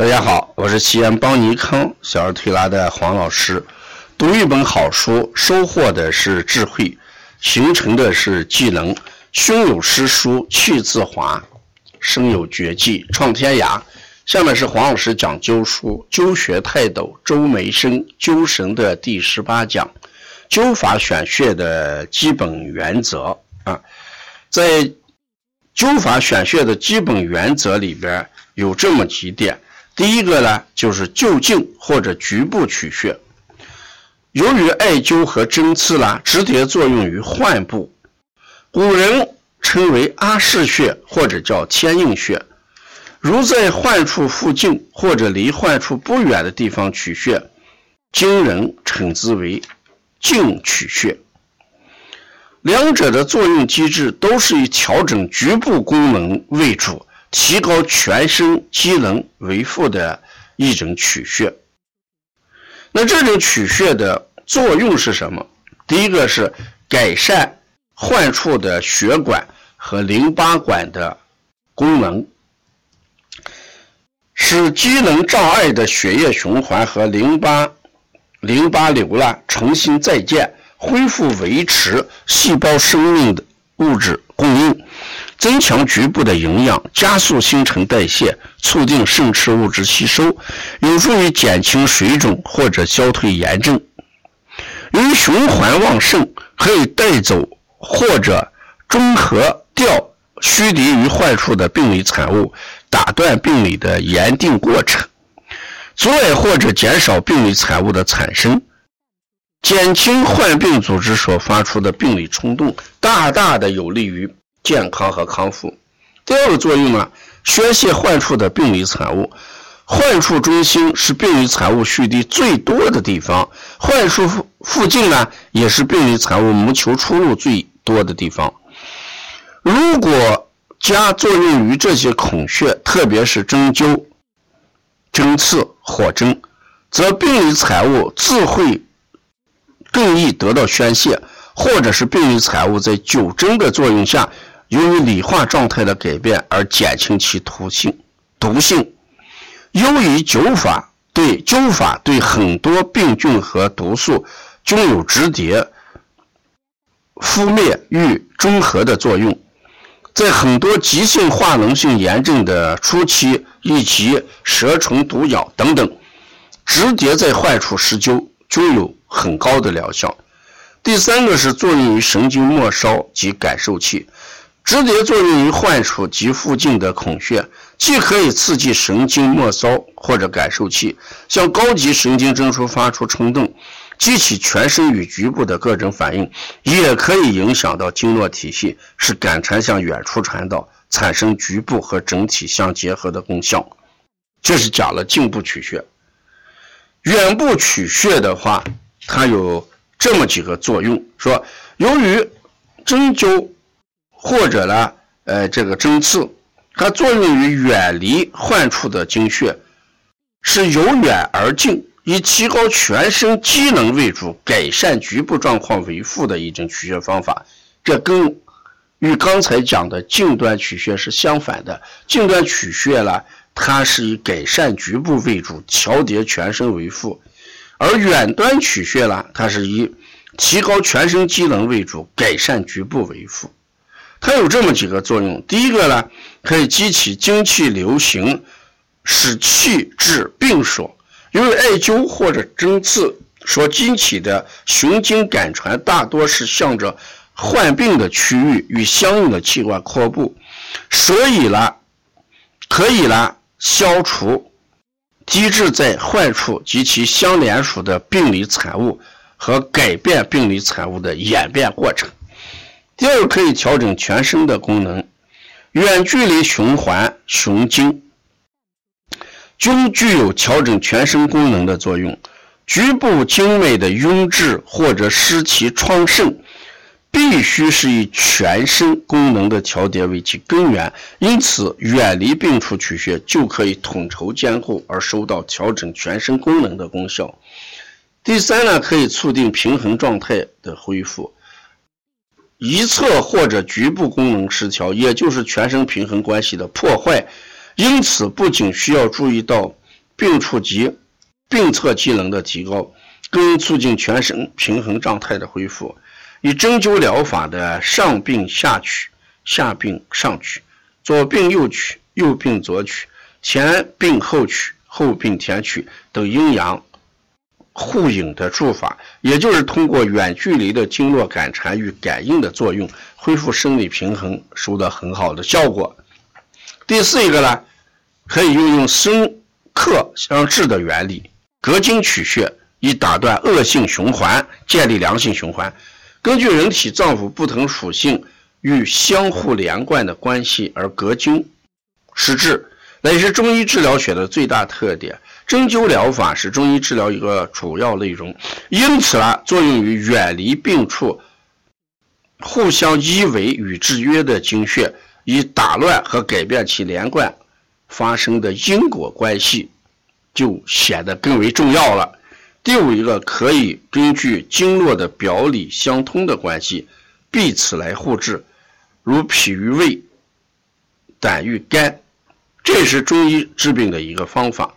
大家好，我是西安邦尼康小儿推拿的黄老师。读一本好书，收获的是智慧，形成的是技能。胸有诗书气自华，身有绝技创天涯。下面是黄老师讲灸书《灸学泰斗周梅生灸神》的第十八讲，灸法选穴的基本原则啊，在灸法选穴的基本原则里边有这么几点。第一个呢，就是就近或者局部取穴。由于艾灸和针刺啦，直接作用于患部。古人称为阿是穴或者叫天应穴，如在患处附近或者离患处不远的地方取穴，今人称之为近取穴。两者的作用机制都是以调整局部功能为主，提高全身机能为辅的一种取穴。那这种取穴的作用是什么？第一个是改善。患处的血管和淋巴管的功能，使机能障碍的血液循环和淋巴淋巴瘤了重新再建，恢复维持细胞生命的物质供应，增强局部的营养，加速新陈代谢，促进肾气物质吸收，有助于减轻水肿或者消退炎症。由于循环旺盛，可以带走。或者中和掉虚敌于患处的病理产物，打断病理的炎定过程，阻碍或者减少病理产物的产生，减轻患病组织所发出的病理冲动，大大的有利于健康和康复。第二个作用呢，宣泄患处的病理产物。患处中心是病理产物蓄积最多的地方，患处附附近呢，也是病理产物谋求出路最。多的地方，如果加作用于这些孔穴，特别是针灸、针刺、火针，则病理产物自会更易得到宣泄，或者是病理产物在酒精的作用下，由于理化状态的改变而减轻其毒性。毒性，由于灸法对灸法对很多病菌和毒素均有直接。敷灭与中和的作用，在很多急性化脓性炎症的初期，以及蛇虫毒咬等等，直接在患处施灸均有很高的疗效。第三个是作用于神经末梢及感受器，直接作用于患处及附近的孔穴，既可以刺激神经末梢或者感受器，向高级神经中枢发出冲动。激起全身与局部的各种反应，也可以影响到经络体系，使感传向远处传导，产生局部和整体相结合的功效。这是讲了颈部取穴。远部取穴的话，它有这么几个作用：说由于针灸或者呢，呃，这个针刺，它作用于远离患处的经穴，是由远而近。以提高全身机能为主，改善局部状况为辅的一种取穴方法。这跟与刚才讲的近端取穴是相反的。近端取穴呢，它是以改善局部为主，调节全身为辅；而远端取穴呢，它是以提高全身机能为主，改善局部为辅。它有这么几个作用：第一个呢，可以激起精气流行，使气滞病所。由于艾灸或者针刺所激起的循经感传，大多是向着患病的区域与相应的器官扩布，所以呢，可以呢消除机制在坏处及其相连属的病理产物和改变病理产物的演变过程。第二，可以调整全身的功能，远距离循环循经。均具有调整全身功能的作用。局部经脉的壅滞或者失其创盛，必须是以全身功能的调节为其根源。因此，远离病处取穴，就可以统筹监护而收到调整全身功能的功效。第三呢，可以促进平衡状态的恢复。一侧或者局部功能失调，也就是全身平衡关系的破坏。因此，不仅需要注意到病处及病侧机能的提高，更促进全身平衡状态的恢复。以针灸疗法的上病下取、下病上取、左病右取、右病左取、前病后取、后病前取等阴阳互引的术法，也就是通过远距离的经络感缠与感应的作用，恢复生理平衡，收到很好的效果。第四一个呢，可以运用生克相制的原理，隔经取穴，以打断恶性循环，建立良性循环。根据人体脏腑不同属性与相互连贯的关系而隔经施治，乃是中医治疗学的最大特点。针灸疗法是中医治疗一个主要内容，因此啊，作用于远离病处、互相依偎与制约的经穴，以打乱和改变其连贯发生的因果关系，就显得更为重要了。第五一个可以根据经络的表里相通的关系，彼此来互治，如脾与胃、胆与肝，这是中医治病的一个方法。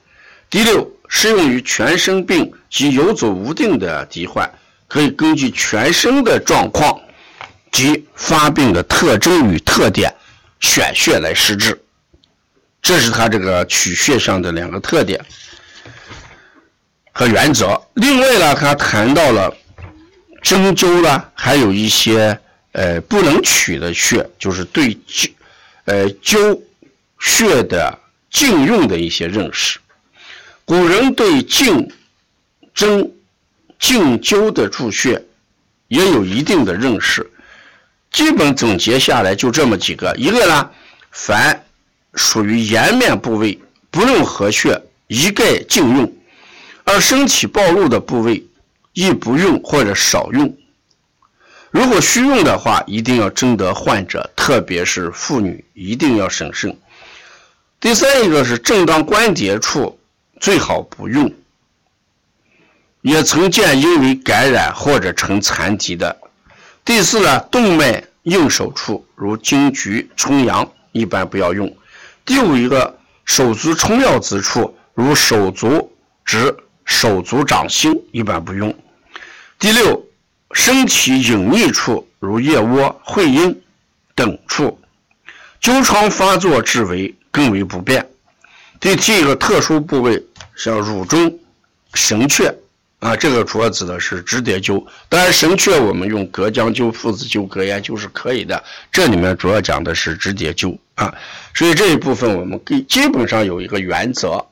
第六，适用于全身病及游走无定的疾患，可以根据全身的状况及发病的特征与特点，选穴来施治。这是它这个取穴上的两个特点和原则。另外呢，他谈到了针灸呢，还有一些呃不能取的穴，就是对灸呃灸穴的禁用的一些认识。古人对静针、静灸的注穴也有一定的认识，基本总结下来就这么几个：一个呢，凡属于颜面部位，不论何穴，一概禁用；而身体暴露的部位，亦不用或者少用。如果需用的话，一定要征得患者，特别是妇女，一定要审慎。第三一个是正当关节处。最好不用，也曾见因为感染或者成残疾的。第四呢，动脉应手处，如荆棘、冲阳，一般不要用。第五一个，手足冲要之处，如手足指、手足掌心，一般不用。第六，身体隐秘处，如腋窝、会阴等处，灸疮发作至为更为不便。第七个特殊部位。像乳中神阙啊，这个主要指的是直蝶灸。当然，神阙我们用隔姜灸、附子灸、隔烟灸是可以的。这里面主要讲的是直蝶灸啊，所以这一部分我们给基本上有一个原则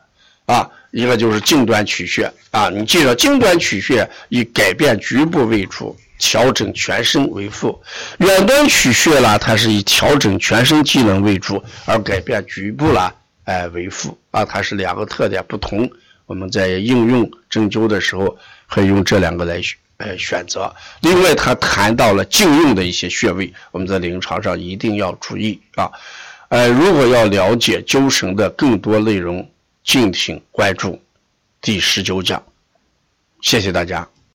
啊，一个就是近端取穴啊。你记着，近端取穴以改变局部为主，调整全身为辅；远端取穴呢，它是以调整全身机能为主，而改变局部了。哎，为辅啊，它是两个特点不同。我们在应用针灸的时候，可以用这两个来选，哎选择。另外，他谈到了禁用的一些穴位，我们在临床上一定要注意啊。呃，如果要了解灸神的更多内容，敬请关注第十九讲。谢谢大家。